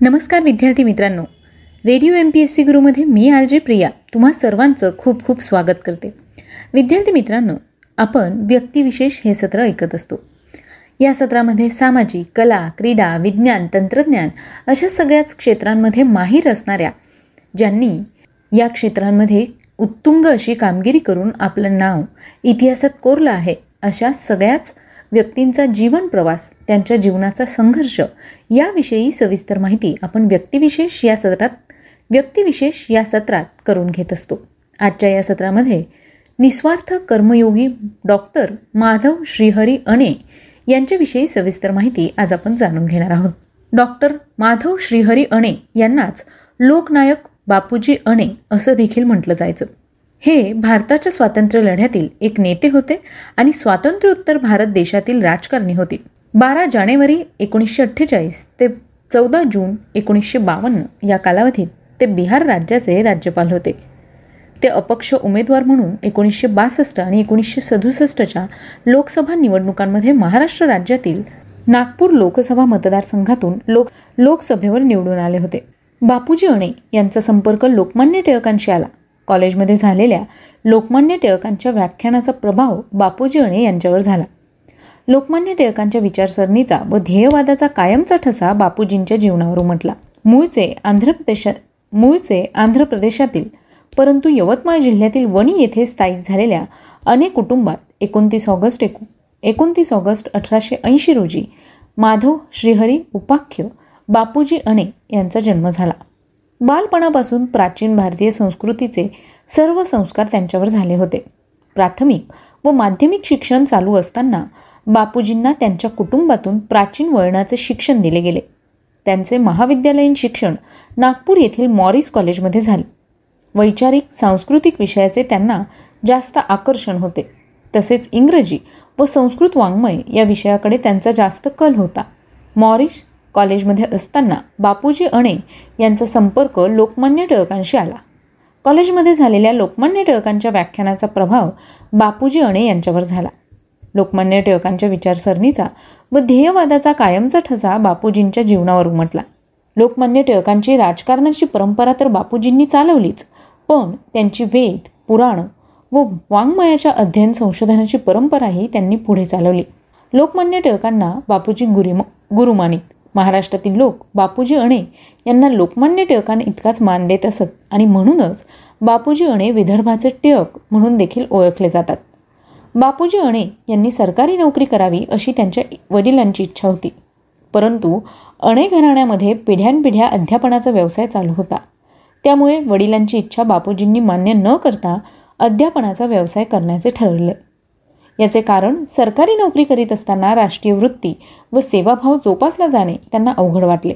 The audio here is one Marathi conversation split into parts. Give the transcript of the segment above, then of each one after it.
नमस्कार विद्यार्थी मित्रांनो. Radio M P S C गुरुमध्ये मी आर जे प्रिया. तुम्हा सर्वांचं खूप खूप स्वागत करते. विद्यार्थी मित्रांनो आपण व्यक्तिविशेष हे सत्र ऐकत असतो. या सत्रामध्ये सामाजिक कला क्रीडा विज्ञान तंत्रज्ञान अशा सगळ्याच क्षेत्रांमध्ये माहीर असणाऱ्या ज्यांनी या क्षेत्रांमध्ये उत्तुंग अशी कामगिरी करून आपलं नाव इतिहासात कोरलं आहे अशा सगळ्याच व्यक्तींचा जीवन प्रवास त्यांच्या जीवनाचा संघर्ष याविषयी सविस्तर माहिती आपण व्यक्तिविशेष या सत्रात व्यक्तिविशेष या सत्रात करून घेत असतो. आजच्या या सत्रामध्ये निस्वार्थ कर्मयोगी डॉक्टर माधव श्रीहरी अणे यांच्याविषयी सविस्तर माहिती आज आपण जाणून घेणार आहोत. डॉक्टर माधव श्रीहरी अणे यांनाच लोकनायक बापूजी अणे असं देखील म्हटलं जायचं. हे भारताच्या स्वातंत्र्य लढ्यातील एक नेते होते आणि स्वातंत्र्योत्तर भारत देशातील राजकारणी होते. बारा जानेवारी एकोणीसशे अठ्ठेचाळीस ते चौदा जून एकोणीसशे बावन्न या कालावधीत ते बिहार राज्याचे राज्यपाल होते. ते अपक्ष उमेदवार म्हणून एकोणीसशे बासष्ट आणि एकोणीसशे सदुसष्टच्या लोकसभा निवडणुकांमध्ये महाराष्ट्र राज्यातील नागपूर लोकसभा मतदारसंघातून लोक लोकसभेवर निवडून आले होते. बापूजी अणे यांचा संपर्क लोकमान्य टिळकांशी आला. कॉलेजमध्ये झालेल्या लोकमान्य टिळकांच्या व्याख्यानाचा प्रभाव बापूजी अणे यांच्यावर झाला. लोकमान्य टिळकांच्या विचारसरणीचा व ध्येयवादाचा कायमचा ठसा बापूजींच्या जीवनावर उमटला. मूळचे आंध्र प्रदेशात मूळचे आंध्र प्रदेशातील परंतु यवतमाळ जिल्ह्यातील वणी येथे स्थायिक झालेल्या अनेक कुटुंबात एकोणतीस ऑगस्ट एकू एकोणतीस ऑगस्ट अठराशे ऐंशी रोजी माधव श्रीहरी उपाख्य बापूजी अणे यांचा जन्म झाला. बालपणापासून प्राचीन भारतीय संस्कृतीचे सर्व संस्कार त्यांच्यावर झाले होते. प्राथमिक व माध्यमिक शिक्षण चालू असताना बापूजींना त्यांच्या कुटुंबातून प्राचीन वळणाचे शिक्षण दिले गेले. त्यांचे महाविद्यालयीन शिक्षण नागपूर येथील मॉरिस कॉलेजमध्ये झाले. वैचारिक सांस्कृतिक विषयाचे त्यांना जास्त आकर्षण होते. तसेच इंग्रजी व संस्कृत वाङ्मय या विषयाकडे त्यांचा जास्त कल होता. मॉरिस कॉलेजमध्ये असताना बापूजी अणे यांचा संपर्क लोकमान्य टिळकांशी आला. कॉलेजमध्ये झालेल्या लोकमान्य टिळकांच्या व्याख्यानाचा प्रभाव बापूजी अणे यांच्यावर झाला. लोकमान्य टिळकांच्या विचारसरणीचा व ध्येयवादाचा कायमचा ठसा बापूजींच्या जीवनावर उमटला. लोकमान्य टिळकांची राजकारणाची परंपरा तर बापूजींनी चालवलीच पण त्यांची वेद पुराण व वाङ्मयाच्या अध्ययन संशोधनाची परंपराही त्यांनी पुढे चालवली. लोकमान्य टिळकांना बापूजी गुरु गुरुमानित. महाराष्ट्रातील लोक बापूजी अणे यांना लोकमान्य टिळकांना इतकाच मान देत असत. आणि म्हणूनच बापूजी अणे विदर्भाचे टिळक म्हणून देखील ओळखले जातात. बापूजी अणे यांनी सरकारी नोकरी करावी अशी त्यांच्या वडिलांची इच्छा होती. परंतु अणे घराण्यामध्ये पिढ्यानपिढ्या अध्यापनाचा व्यवसाय चालू होता. त्यामुळे वडिलांची इच्छा बापूजींनी मान्य न करता अध्यापनाचा व्यवसाय करण्याचे ठरवले याचे कारण सरकारी नोकरी करीत असताना राष्ट्रीय वृत्ती व सेवाभाव जोपासला जाणे त्यांना अवघड वाटले.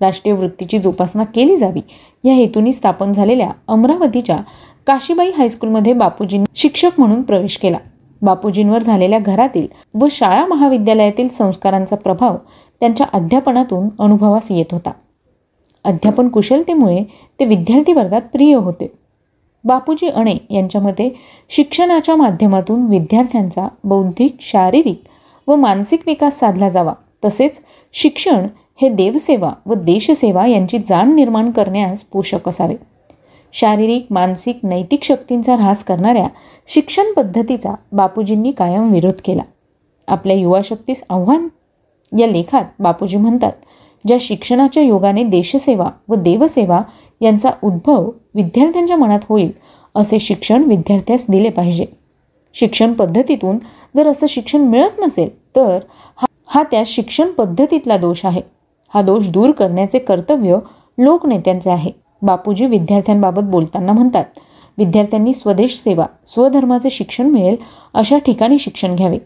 राष्ट्रीय वृत्तीची जोपासना केली जावी या हेतूने स्थापन झालेल्या अमरावतीच्या काशीबाई हायस्कूलमध्ये बापूजींनी शिक्षक म्हणून प्रवेश केला. बापूजींवर झालेल्या घरातील व शाळा महाविद्यालयातील संस्कारांचा प्रभाव त्यांच्या अध्यापनातून अनुभवास येत होता. अध्यापन कुशलतेमुळे ते विद्यार्थी वर्गात प्रिय होते. बापूजी अणे यांच्या मते शिक्षणाच्या माध्यमातून विद्यार्थ्यांचा बौद्धिक शारीरिक व मानसिक विकास साधला जावा. तसेच शिक्षण हे देवसेवा व देशसेवा यांची जाण निर्माण करण्यास पोषक असावे. शारीरिक मानसिक नैतिक शक्तींचा ऱ्हास करणाऱ्या शिक्षण पद्धतीचा बापूजींनी कायम विरोध केला. आपल्या युवाशक्तीस आव्हान? या लेखात बापूजी म्हणतात ज्या शिक्षणाच्या योगाने देशसेवा व देवसेवा यांचा उद्भव विद्यार्थ्यांच्या मनात होईल असे शिक्षण विद्यार्थ्यास दिले पाहिजे. शिक्षण पद्धतीतून जर असं शिक्षण मिळत नसेल तर हा हा त्या शिक्षण पद्धतीतला दोष आहे. हा दोष दूर करण्याचे कर्तव्य लोकनेत्यांचे आहे. बापूजी विद्यार्थ्यांबाबत बोलताना म्हणतात विद्यार्थ्यांनी स्वदेश सेवा स्वधर्माचे शिक्षण मिळेल अशा ठिकाणी शिक्षण घ्यावे.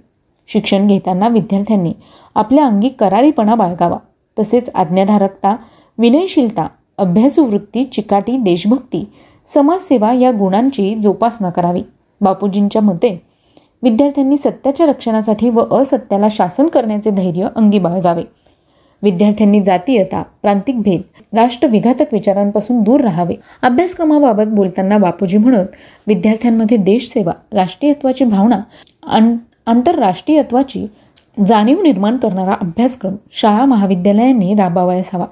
शिक्षण घेताना विद्यार्थ्यांनी आपल्या अंगी करारीपणा बाळगावा. तसेच आज्ञाधारकता विनयशीलता अभ्यासू वृत्ती चिकाटी देशभक्ती समाजसेवा या गुणांची जोपासना करावी. बापूजींच्या मते विद्यार्थ्यांनी सत्याच्या रक्षणासाठी व असत्याला शासन करण्याचे धैर्य अंगी बाळगावे. विद्यार्थ्यांनी जातीयता प्रांतिक भेद राष्ट्रविघातक विचारांपासून दूर राहावे. अभ्यासक्रमाबाबत बोलताना बापूजी म्हणत विद्यार्थ्यांमध्ये देशसेवा राष्ट्रीयत्वाची भावना आंतरराष्ट्रीयत्वाची जाणीव निर्माण करणारा अभ्यासक्रम शाळा महाविद्यालयांनी राबावयास हवा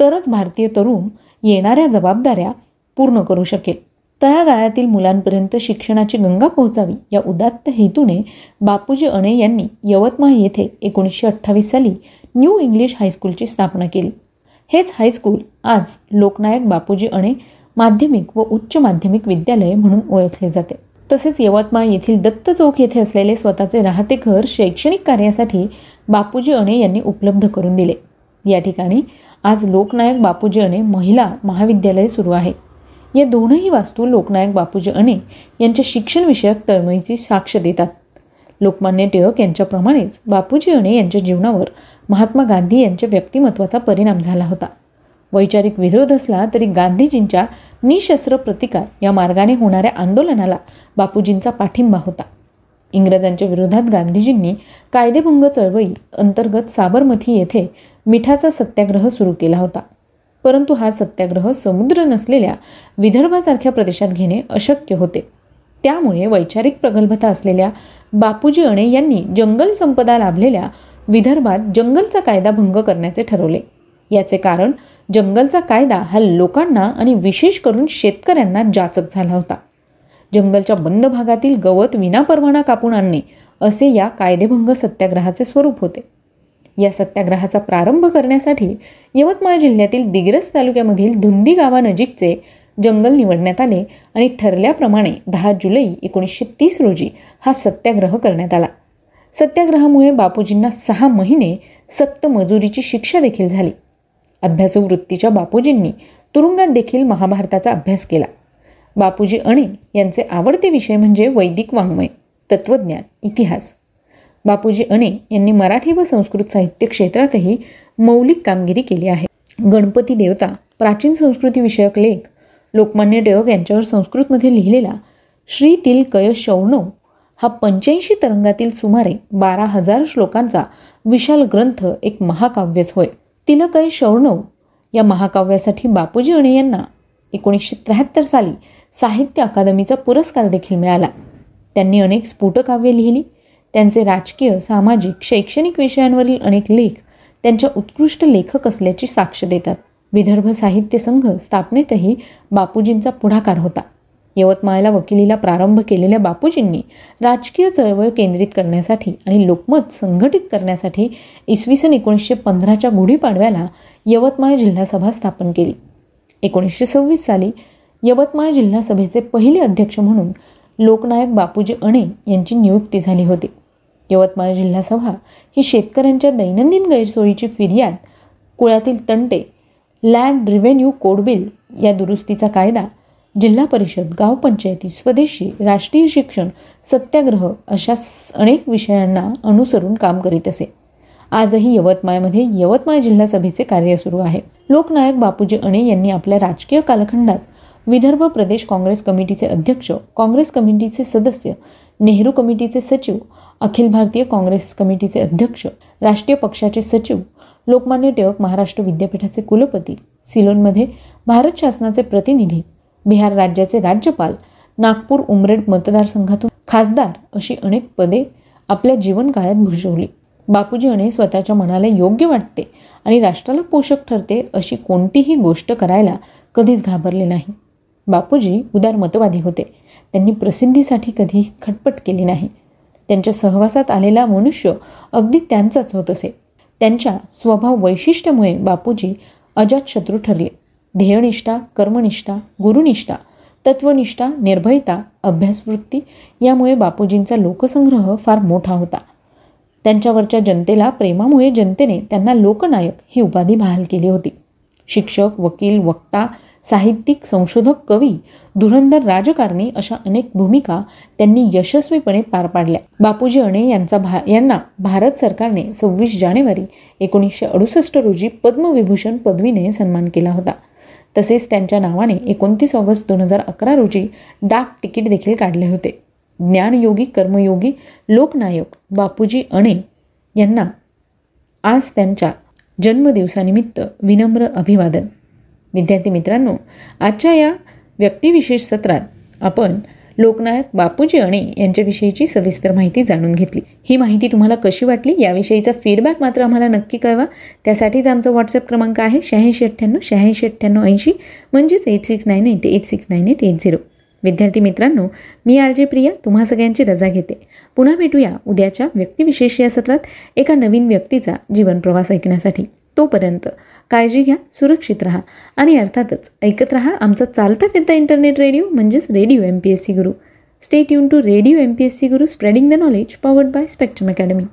तरच भारतीय तरुण येणाऱ्या जबाबदाऱ्या पूर्ण करू शकेल. तळागाळातील मुलांपर्यंत शिक्षणाची गंगा पोहोचावी या उदात्त हेतूने बापूजी अणे यांनी यवतमाळ येथे एकोणीसशे अठ्ठावीस साली न्यू इंग्लिश हायस्कूलची स्थापना केली. हेच हायस्कूल आज लोकनायक बापूजी अणे माध्यमिक व उच्च माध्यमिक विद्यालय म्हणून ओळखले जाते. तसेच यवतमाळ येथील दत्त चौक येथे असलेले स्वतःचे राहते घर शैक्षणिक कार्यासाठी बापूजी अणे यांनी उपलब्ध करून दिले. या ठिकाणी आज लोकनायक बापूजी अणे महिला महाविद्यालय सुरू आहे. या दोनही वास्तू लोकनायक बापूजी अणे यांच्या शिक्षणविषयक तळमळीची साक्ष देतात. लोकमान्य टिळक यांच्याप्रमाणेच बापूजी अणे यांच्या जीवनावर महात्मा गांधी यांच्या व्यक्तिमत्वाचा परिणाम झाला होता. वैचारिक विरोध असला तरी गांधीजींच्या निशस्त्र प्रतिकार या मार्गाने होणाऱ्या आंदोलनाला बापूजींचा पाठिंबा होता. इंग्रजांच्या विरोधात गांधीजींनी कायदेभंग चळवळी अंतर्गत साबरमती येथे मिठाचा सत्याग्रह सुरू केला होता. परंतु हा सत्याग्रह समुद्र नसलेल्या विदर्भासारख्या प्रदेशात घेणे अशक्य होते. त्यामुळे वैचारिक प्रगल्भता असलेल्या बापूजी अणे यांनी जंगल संपदा लाभलेल्या विदर्भात जंगलचा कायदा भंग करण्याचे ठरवले. याचे कारण जंगलचा कायदा हा लोकांना आणि विशेष करून शेतकऱ्यांना जाचक झाला होता. जंगलच्या बंद भागातील गवत विनापरवाना कापून आणणे असे या कायदेभंग सत्याग्रहाचे स्वरूप होते. या सत्याग्रहाचा प्रारंभ करण्यासाठी यवतमाळ जिल्ह्यातील दिग्रस तालुक्यामधील धुंदी गावानजीकचे जंगल निवडण्यात आले आणि ठरल्याप्रमाणे दहा जुलै एकोणीसशे तीस रोजी हा सत्याग्रह करण्यात आला. सत्याग्रहामुळे बापूजींना सहा महिने सक्त मजुरीची शिक्षा देखील झाली. अभ्यासू वृत्तीच्या बापूजींनी तुरुंगात देखील महाभारताचा अभ्यास केला. बापूजी अणे यांचे आवडते विषय म्हणजे वैदिक वाङ्मय तत्त्वज्ञान इतिहास. बापूजी अणे यांनी मराठी व संस्कृत साहित्य क्षेत्रातही मौलिक कामगिरी केली आहे. गणपती देवता प्राचीन संस्कृतीविषयक लेख लोकमान्य टिळक यांच्यावर संस्कृतमध्ये लिहिलेला श्री तिल कय शौणव हा पंच्याऐंशी तरंगातील सुमारे बारा हजार श्लोकांचा विशाल ग्रंथ एक महाकाव्यच होय. तिलकय शौणव या महाकाव्यासाठी बापूजी अणे यांना एकोणीसशे त्र्याहत्तर साली साहित्य अकादमीचा पुरस्कार देखील मिळाला. त्यांनी अनेक स्फुटकाव्ये लिहिली त्यांचे राजकीय सामाजिक शैक्षणिक विषयांवरील अनेक लेख त्यांच्या उत्कृष्ट लेखक असल्याची साक्ष देतात. विदर्भ साहित्य संघ स्थापनेतही बापूजींचा पुढाकार होता. यवतमाळला वकिलीला प्रारंभ केलेल्या बापूजींनी राजकीय चळवळ केंद्रित करण्यासाठी आणि लोकमत संघटित करण्यासाठी इसवी सन एकोणीसशे पंधराच्या गुढीपाडव्याला यवतमाळ जिल्हा सभा स्थापन केली. एकोणीसशे सव्वीस साली यवतमाळ जिल्हा सभेचे पहिले अध्यक्ष म्हणून लोकनायक बापूजी अणे यांची नियुक्ती झाली होती. यवतमाळ जिल्हा सभा ही शेतकऱ्यांच्या दैनंदिन गैरसोयीची फिर्याद कुळातील तंटे लँड रिव्हेन्यू कोडबिल या दुरुस्तीचा कायदा जिल्हा परिषद गावपंचायती स्वदेशी राष्ट्रीय शिक्षण सत्याग्रह अशा अनेक विषयांना अनुसरून काम करीत असे. आजही यवतमाळमध्ये यवतमाळ जिल्हा सभेचे कार्य सुरू आहे. लोकनायक बापूजी अणे यांनी आपल्या राजकीय कालखंडात विदर्भ प्रदेश काँग्रेस कमिटीचे अध्यक्ष काँग्रेस कमिटीचे सदस्य नेहरू कमिटीचे सचिव अखिल भारतीय काँग्रेस कमिटीचे अध्यक्ष राष्ट्रीय पक्षाचे सचिव लोकमान्य टिळक महाराष्ट्र विद्यापीठाचे कुलपती सिलोनमध्ये भारत शासनाचे प्रतिनिधी बिहार राज्याचे राज्यपाल नागपूर उमरेड मतदारसंघातून खासदार अशी अनेक पदे आपल्या जीवनकाळात भूषवली. बापूजी अणे स्वतःच्या मनाला योग्य वाटते आणि राष्ट्राला पोषक ठरते अशी कोणतीही गोष्ट करायला कधीच घाबरले नाही. बापूजी उदार मतवादी होते. त्यांनी प्रसिद्धीसाठी कधी खटपट केली नाही. त्यांच्या सहवासात आलेला मनुष्य अगदी त्यांचाच होत असे. त्यांच्या स्वभाव वैशिष्ट्यामुळे बापूजी अजातशत्रू ठरले. ध्येयनिष्ठा कर्मनिष्ठा गुरुनिष्ठा तत्वनिष्ठा निर्भयता अभ्यासवृत्ती यामुळे बापूजींचा लोकसंग्रह फार मोठा होता. त्यांच्यावरच्या जनतेला प्रेमामुळे जनतेने त्यांना लोकनायक ही उपाधी बहाल केली होती. शिक्षक वकील वक्ता साहित्यिक संशोधक कवी धुरंधर राजकारणी अशा अनेक भूमिका त्यांनी यशस्वीपणे पार पाडल्या. बापूजी अणे यांचा भा यांना भारत सरकारने सव्वीस जानेवारी एकोणीसशे अडुसष्ट रोजी पद्मविभूषण पदवीने सन्मान केला होता. तसेच त्यांच्या नावाने एकोणतीस ऑगस्ट दोन हजार अकरा रोजी डाक तिकीट देखील काढले होते. ज्ञानयोगी कर्मयोगी लोकनायक बापूजी अणे यांना आज त्यांच्या जन्मदिवसानिमित्त विनम्र अभिवादन. विद्यार्थी मित्रांनो आजच्या या व्यक्तिविशेष सत्रात आपण लोकनायक बापूजी अणे यांच्याविषयीची सविस्तर माहिती जाणून घेतली. ही माहिती तुम्हाला कशी वाटली? याविषयीचा फीडबॅक मात्र आम्हाला नक्की कळवा. त्यासाठीच आमचा व्हॉट्सअप क्रमांक आहे शहाऐंशी अठ्ठ्याण्णव शहाऐंशी अठ्ठ्याण्णव ऐंशी म्हणजेच eight six nine eight eight six nine eight eight zero विद्यार्थी मित्रांनो मी आर जे प्रिया तुम्हा सगळ्यांची रजा घेते. पुन्हा भेटूया उद्याच्या व्यक्तिविशेष या सत्रात एका नवीन व्यक्तीचा जीवनप्रवास ऐकण्यासाठी. तोपर्यंत काळजी घ्या सुरक्षित राहा आणि अर्थातच ऐकत राहा आमचा चालता फिरता इंटरनेट रेडिओ म्हणजेच radio M P S C Guru stay tune to radio M P S C Guru spreading the knowledge powered by spectrum academy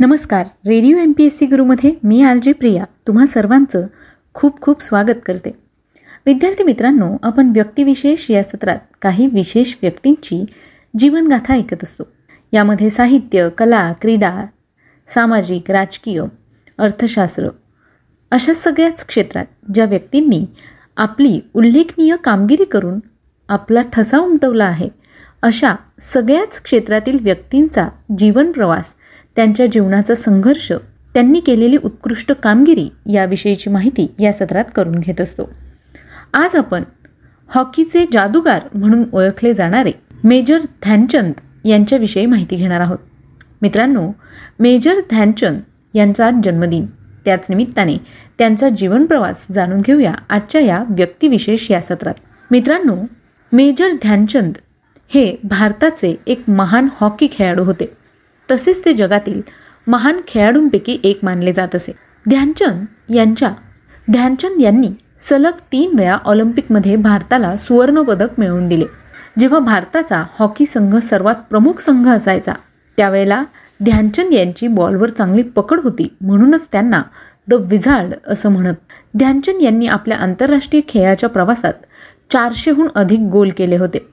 नमस्कार radio M P S C गुरुमध्ये मी आर जे प्रिया तुम्हा सर्वांचं खूप खूप स्वागत करते. विद्यार्थी मित्रांनो आपण व्यक्तिविशेष या सत्रात काही विशेष व्यक्तींची जीवनगाथा ऐकत असतो. यामध्ये साहित्य कला क्रीडा सामाजिक राजकीय अर्थशास्त्र अशा सगळ्याच क्षेत्रात ज्या व्यक्तींनी आपली उल्लेखनीय कामगिरी करून आपला ठसा उमटवला आहे अशा सगळ्याच क्षेत्रातील व्यक्तींचा जीवनप्रवास त्यांच्या जीवनाचा संघर्ष त्यांनी केलेली उत्कृष्ट कामगिरी याविषयीची माहिती या सत्रात करून घेत असतो. आज आपण हॉकीचे जादूगार म्हणून ओळखले जाणारे मेजर ध्यानचंद यांच्याविषयी माहिती घेणार आहोत. मित्रांनो मेजर ध्यानचंद यांचा आज जन्मदिन. त्याच निमित्ताने त्यांचा जीवनप्रवास जाणून घेऊया आजच्या या व्यक्तिविशेष या सत्रात. मित्रांनो मेजर ध्यानचंद हे भारताचे एक महान हॉकी खेळाडू होते. तसेच ते जगातील महान खेळाडूंपैकी एक मानले जात असे. ध्यानचंद यांच्या ध्यानचंद यांनी सलग तीन वेळा ऑलिम्पिकमध्ये भारताला सुवर्णपदक मिळवून दिले. जेव्हा भारताचा हॉकी संघ सर्वात प्रमुख संघ असायचा त्यावेळेला ध्यानचंद यांची बॉलवर चांगली पकड होती म्हणूनच त्यांना द विझार्ड असं म्हणत. ध्यानचंद यांनी आपल्या आंतरराष्ट्रीय खेळाच्या प्रवासात चारशेहून अधिक गोल केले होते.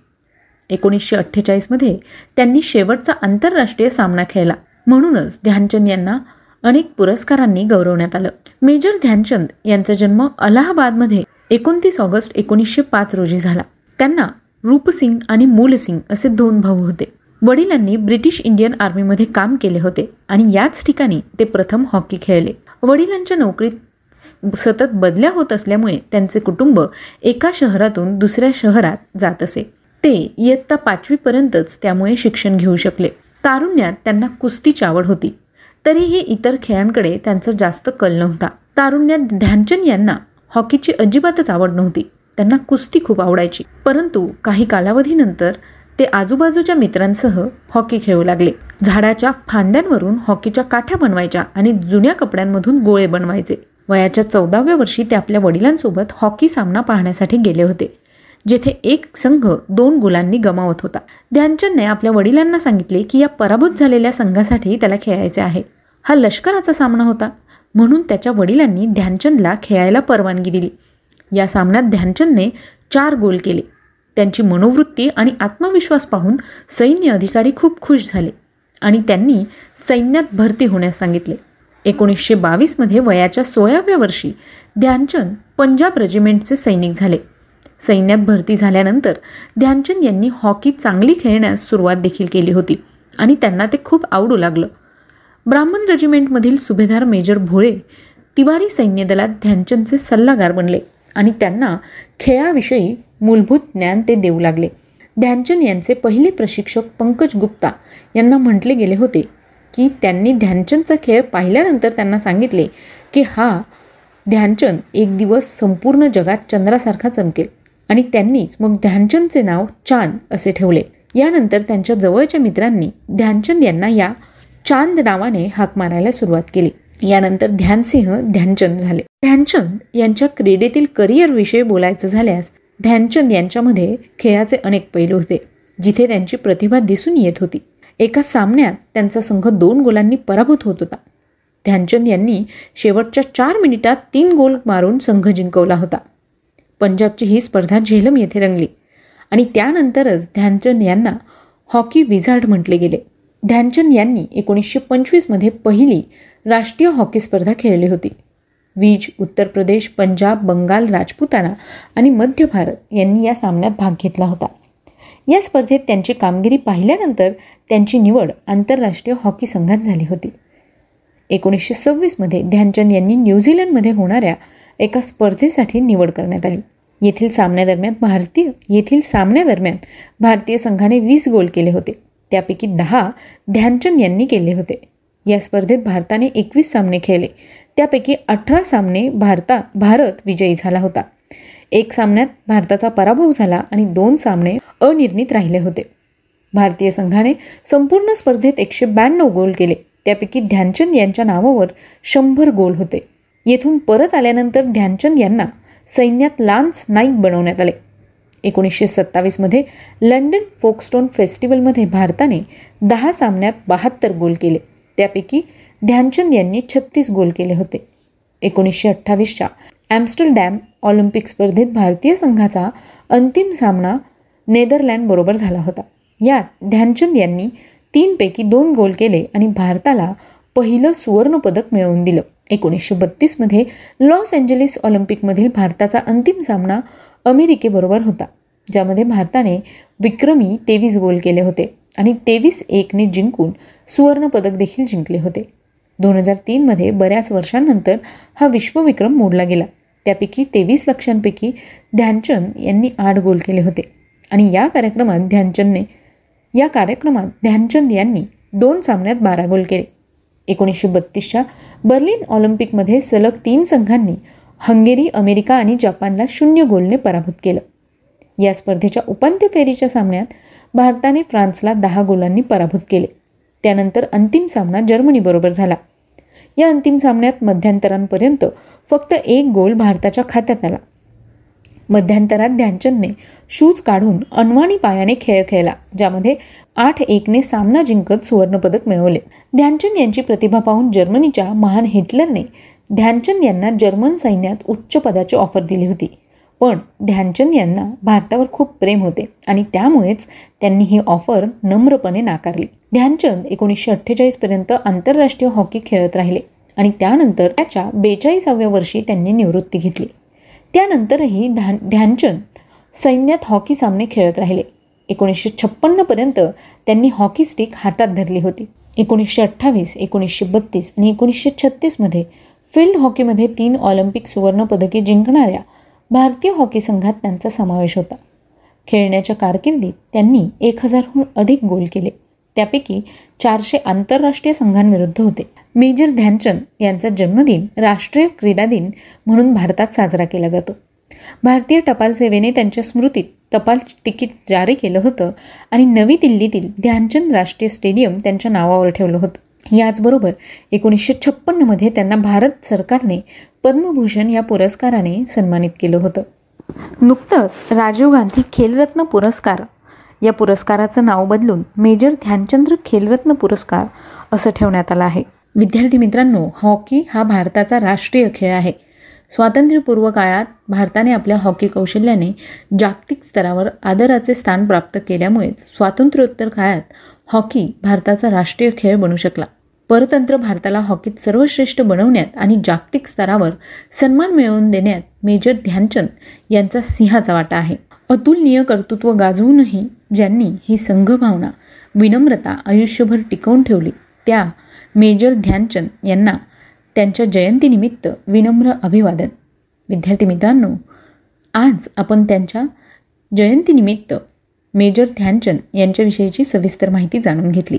एकोणीसशे अठ्ठेचाळीसमध्ये त्यांनी शेवटचा आंतरराष्ट्रीय सामना खेळला. म्हणूनच ध्यानचंद यांना अनेक पुरस्कारांनी गौरवण्यात आलं. मेजर ध्यानचंद यांचा जन्म अलाहाबादमध्ये एकोणतीस ऑगस्ट एकोणीसशे पाच रोजी झाला. त्यांना रूपसिंग आणि मूलसिंग असे दोन भाऊ होते. वडिलांनी ब्रिटिश इंडियन आर्मीमध्ये काम केले होते आणि याच ठिकाणी ते प्रथम हॉकी खेळले. वडिलांच्या नोकरीत सतत बदल्या होत असल्यामुळे त्यांचे कुटुंब एका शहरातून दुसऱ्या शहरात जात असे. ते इयत्ता पाचवीपर्यंतच त्यामुळे शिक्षण घेऊ शकले. तारुण्यात त्यांना कुस्तीची आवड होती. तरीही इतर खेळांकडे त्यांचा जास्त कल नव्हता. तारुण्यात ध्यानचंद यांना हॉकीची अजिबातच आवड नव्हती. त्यांना कुस्ती खूप आवडायची. परंतु काही कालावधीनंतर ते आजूबाजूच्या मित्रांसह हॉकी खेळू लागले. झाडाच्या फांद्यांवरून हॉकीच्या काठ्या बनवायच्या आणि जुन्या कपड्यांमधून गोळे बनवायचे. वयाच्या चौदाव्या वर्षी ते आपल्या वडिलांसोबत हॉकी सामना पाहण्यासाठी गेले होते जेथे एक संघ दोन गुलांनी गमावत होता. ध्यानचंदने आपल्या वडिलांना सांगितले की या पराभूत झालेल्या संघासाठी त्याला खेळायचे आहे. हा लष्कराचा सामना होता. म्हणून त्याच्या वडिलांनी ध्यानचंदला खेळायला परवानगी दिली. या सामन्यात ध्यानचंदने चार गोल केले. त्यांची मनोवृत्ती आणि आत्मविश्वास पाहून सैन्य अधिकारी खूप खुश झाले आणि त्यांनी सैन्यात भरती होण्यास सांगितले. एकोणीसशे बावीसमध्ये वयाच्या सोळाव्या वर्षी ध्यानचंद पंजाब रेजिमेंटचे सैनिक झाले. सैन्यात भरती झाल्यानंतर ध्यानचंद यांनी हॉकी चांगली खेळण्यास सुरुवात देखील केली होती आणि त्यांना ते खूप आवडू लागलं. ब्राह्मण रेजिमेंटमधील सुभेदार मेजर भोळे तिवारी सैन्यदलात ध्यानचंदचे सल्लागार बनले. आणि त्यांना खेळाविषयी मूलभूत ज्ञान ते देऊ लागले. ध्यानचंद यांचे पहिले प्रशिक्षक पंकज गुप्ता यांना म्हटले गेले होते की त्यांनी ध्यानचंदचा खेळ पाहिल्यानंतर त्यांना सांगितले की हा ध्यानचंद एक दिवस संपूर्ण जगात चंद्रासारखा चमकेल आणि त्यांनीच मग ध्यानचंदचे नाव चांद असे ठेवले. यानंतर त्यांच्या जवळच्या मित्रांनी ध्यानचंद यांना या चांद नावाने हाक मारायला सुरुवात केली. यानंतर ध्यानसिंह ध्यानचंद झाले. ध्यानचंद यांच्या क्रीडेतील करिअरविषयी बोलायचं झाल्यास ध्यानचंद यांच्यामध्ये खेळाचे अनेक पैलू होते जिथे त्यांची प्रतिभा दिसून येत होती. एका सामन्यात त्यांचा संघ दोन गोलांनी पराभूत होत होता. ध्यानचंद यांनी शेवटच्या चार मिनिटात तीन गोल मारून संघ जिंकवला होता. पंजाबची ही स्पर्धा झेलम येथे रंगली आणि त्यानंतरच ध्यानचंद यांना हॉकी विझार्ड म्हटले गेले. ध्यानचंद यांनी एकोणीसशे पंचवीसमध्ये पहिली राष्ट्रीय हॉकी स्पर्धा खेळली होती. वीज उत्तर प्रदेश पंजाब बंगाल राजपुताना आणि मध्य भारत यांनी या सामन्यात भाग घेतला होता. या स्पर्धेत त्यांची कामगिरी पाहिल्यानंतर त्यांची निवड आंतरराष्ट्रीय हॉकी संघात झाली होती. एकोणीसशे सव्वीसमध्ये ध्यानचंद यांनी न्यूझीलंडमध्ये होणाऱ्या एका स्पर्धेसाठी निवड करण्यात आली. येथील सामन्यादरम्यान भारतीय येथील सामन्यादरम्यान भारतीय संघाने वीस गोल केले होते. त्यापैकी दहा ध्यानचंद यांनी केले होते. या स्पर्धेत भारताने एकवीस सामने खेळले. त्यापैकी अठरा सामने भारता भारत विजयी झाला होता. एक सामन्यात भारताचा पराभव झाला आणि दोन सामने अनिर्णित राहिले होते. भारतीय संघाने संपूर्ण स्पर्धेत एकशे ब्याण्णव गोल केले. त्यापैकी ध्यानचंद यांच्या नावावर शंभर गोल होते. येथून परत आल्यानंतर ध्यानचंद यांना सैन्यात लान्स नाईक बनवण्यात आले. एकोणीसशे सत्तावीसमध्ये लंडन फोकस्टोन फेस्टिवलमध्ये भारताने दहा सामन्यात बहात्तर गोल केले. त्यापैकी ध्यानचंद यांनी छत्तीस गोल केले होते. एकोणीसशे अठ्ठावीसच्या ॲम्स्टरडॅम ऑलिम्पिक स्पर्धेत भारतीय संघाचा अंतिम सामना नेदरलँडबरोबर झाला होता. यात ध्यानचंद यांनी तीनपैकी दोन गोल केले आणि भारताला पहिलं सुवर्णपदक मिळवून दिलं. एकोणीसशे बत्तीसमध्ये लॉस एंजलिस ऑलिम्पिकमधील भारताचा अंतिम सामना अमेरिकेबरोबर होता ज्यामध्ये भारताने विक्रमी तेवीस गोल केले होते. आणि तेवीस एकने जिंकून सुवर्णपदक देखील जिंकले होते. दोन हजार तीनमध्ये बऱ्याच वर्षांनंतर हा विश्वविक्रम मोडला गेला. त्यापैकी तेवीस लक्षांपैकी ध्यानचंद यांनी आठ गोल केले होते. आणि या कार्यक्रमात ध्यानचंदने या कार्यक्रमात ध्यानचंद यांनी दोन सामन्यात बारा गोल केले. एकोणीसशे बत्तीसच्या बर्लिन ऑलिम्पिकमध्ये सलग तीन संघांनी हंगेरी अमेरिका आणि जपानला शून्य गोलने पराभूत केलं. या स्पर्धेच्या उपांत्य फेरीच्या सामन्यात भारताने फ्रान्सला दहा गोलांनी पराभूत केले. त्यानंतर अंतिम सामना जर्मनीबरोबर झाला. या अंतिम सामन्यात मध्यांतरांपर्यंत फक्त एक गोल भारताच्या खात्यात आला. मध्यांतरात ध्यानचंदने शूज काढून अनवाणी पायाने खेळ खेळला ज्यामध्ये आठ एकने सामना जिंकत सुवर्णपदक मिळवले. ध्यानचंद यांची प्रतिभा पाहून जर्मनीच्या महान हिटलरने ध्यानचंद यांना जर्मन सैन्यात उच्च पदाची ऑफर दिली होती. पण ध्यानचंद यांना भारतावर खूप प्रेम होते आणि त्यामुळेच त्यांनी ही ऑफर नम्रपणे नाकारली. ध्यानचंद एकोणीसशे अठ्ठेचाळीसपर्यंत आंतरराष्ट्रीय हॉकी खेळत राहिले आणि त्यानंतर त्याच्या बेचाळीसाव्या वर्षी त्यांनी निवृत्ती घेतली. त्यानंतरही ध्यान ध्यानचंद सैन्यात हॉकी सामने खेळत राहिले. एकोणीसशे छप्पन्नपर्यंत त्यांनी हॉकी स्टिक हातात धरली होती. एकोणीसशे अठ्ठावीस एकोणीसशे बत्तीस आणि एकोणीसशे छत्तीसमध्ये फील्ड हॉकीमध्ये तीन ऑलिम्पिक सुवर्णपदके जिंकणाऱ्या भारतीय हॉकी संघात त्यांचा समावेश होता. खेळण्याच्या कारकिर्दीत त्यांनी एक हजारहून अधिक गोल केले. त्यापैकी चारशे आंतरराष्ट्रीय संघांविरुद्ध होते. मेजर ध्यानचंद यांचा जन्मदिन राष्ट्रीय क्रीडा दिन म्हणून भारतात साजरा केला जातो. भारतीय टपाल सेवेने त्यांच्या स्मृतीत टपाल तिकीट जारी केलं होतं आणि नवी दिल्लीतील ध्यानचंद राष्ट्रीय स्टेडियम त्यांच्या नावावर ठेवलं होतं. याचबरोबर एकोणीसशे छप्पन्नमध्ये त्यांना भारत सरकारने पद्मभूषण या पुरस्काराने सन्मानित केलं होतं. नुकतंच राजीव गांधी खेलरत्न पुरस्कार या पुरस्काराचं नाव बदलून मेजर ध्यानचंद्र खेलरत्न पुरस्कार असं ठेवण्यात आलं आहे. विद्यार्थी मित्रांनो हॉकी हा भारताचा राष्ट्रीय खेळ आहे. स्वातंत्र्यपूर्व काळात भारताने आपल्या हॉकी कौशल्याने जागतिक स्तरावर आदराचे स्थान प्राप्त केल्यामुळेच स्वातंत्र्योत्तर काळात हॉकी भारताचा राष्ट्रीय खेळ बनू शकला. परतंत्र भारताला हॉकीत सर्वश्रेष्ठ बनवण्यात आणि जागतिक स्तरावर सन्मान मिळवून देण्यात मेजर ध्यानचंद यांचा सिंहाचा वाटा आहे. अतुलनीय कर्तृत्व गाजवूनही ज्यांनी ही संघभावना विनम्रता आयुष्यभर टिकवून ठेवली त्या मेजर ध्यानचंद यांना त्यांच्या जयंतीनिमित्त विनम्र अभिवादन. विद्यार्थी मित्रांनो आज आपण त्यांच्या जयंतीनिमित्त मेजर ध्यानचंद यांच्याविषयीची सविस्तर माहिती जाणून घेतली.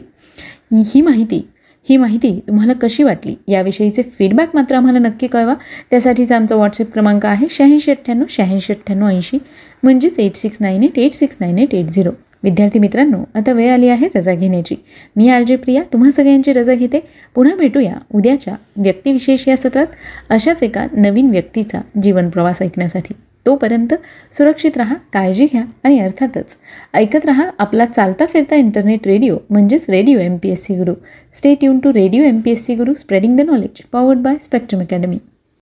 ही माहिती ही माहिती तुम्हाला कशी वाटली? याविषयीचे फीडबॅक मात्र आम्हाला नक्की कळवा. त्यासाठीचा आमचा व्हॉट्सअप क्रमांक आहे शहाऐंशी अठ्ठ्याण्णव शहाऐंशी अठ्ठ्याण्णव ऐंशी. म्हणजेच eight six nine eight eight six nine eight eight zero विद्यार्थी मित्रांनो आता वेळ आली आहे रजा घेण्याची. मी आर जे प्रिया तुम्हा सगळ्यांची रजा घेते. पुन्हा भेटूया उद्याच्या व्यक्तिविशेष या सत्रात. अशाच एका नवीन व्यक्तीचा जीवन प्रवास ऐकण्यासाठी. तोपर्यंत सुरक्षित राहा काळजी घ्या आणि अर्थातच ऐकत राहा आपला चालता फिरता इंटरनेट रेडिओ म्हणजेच radio M P S C Guru stay tune to radio M P S C Guru spreading the knowledge powered by spectrum academy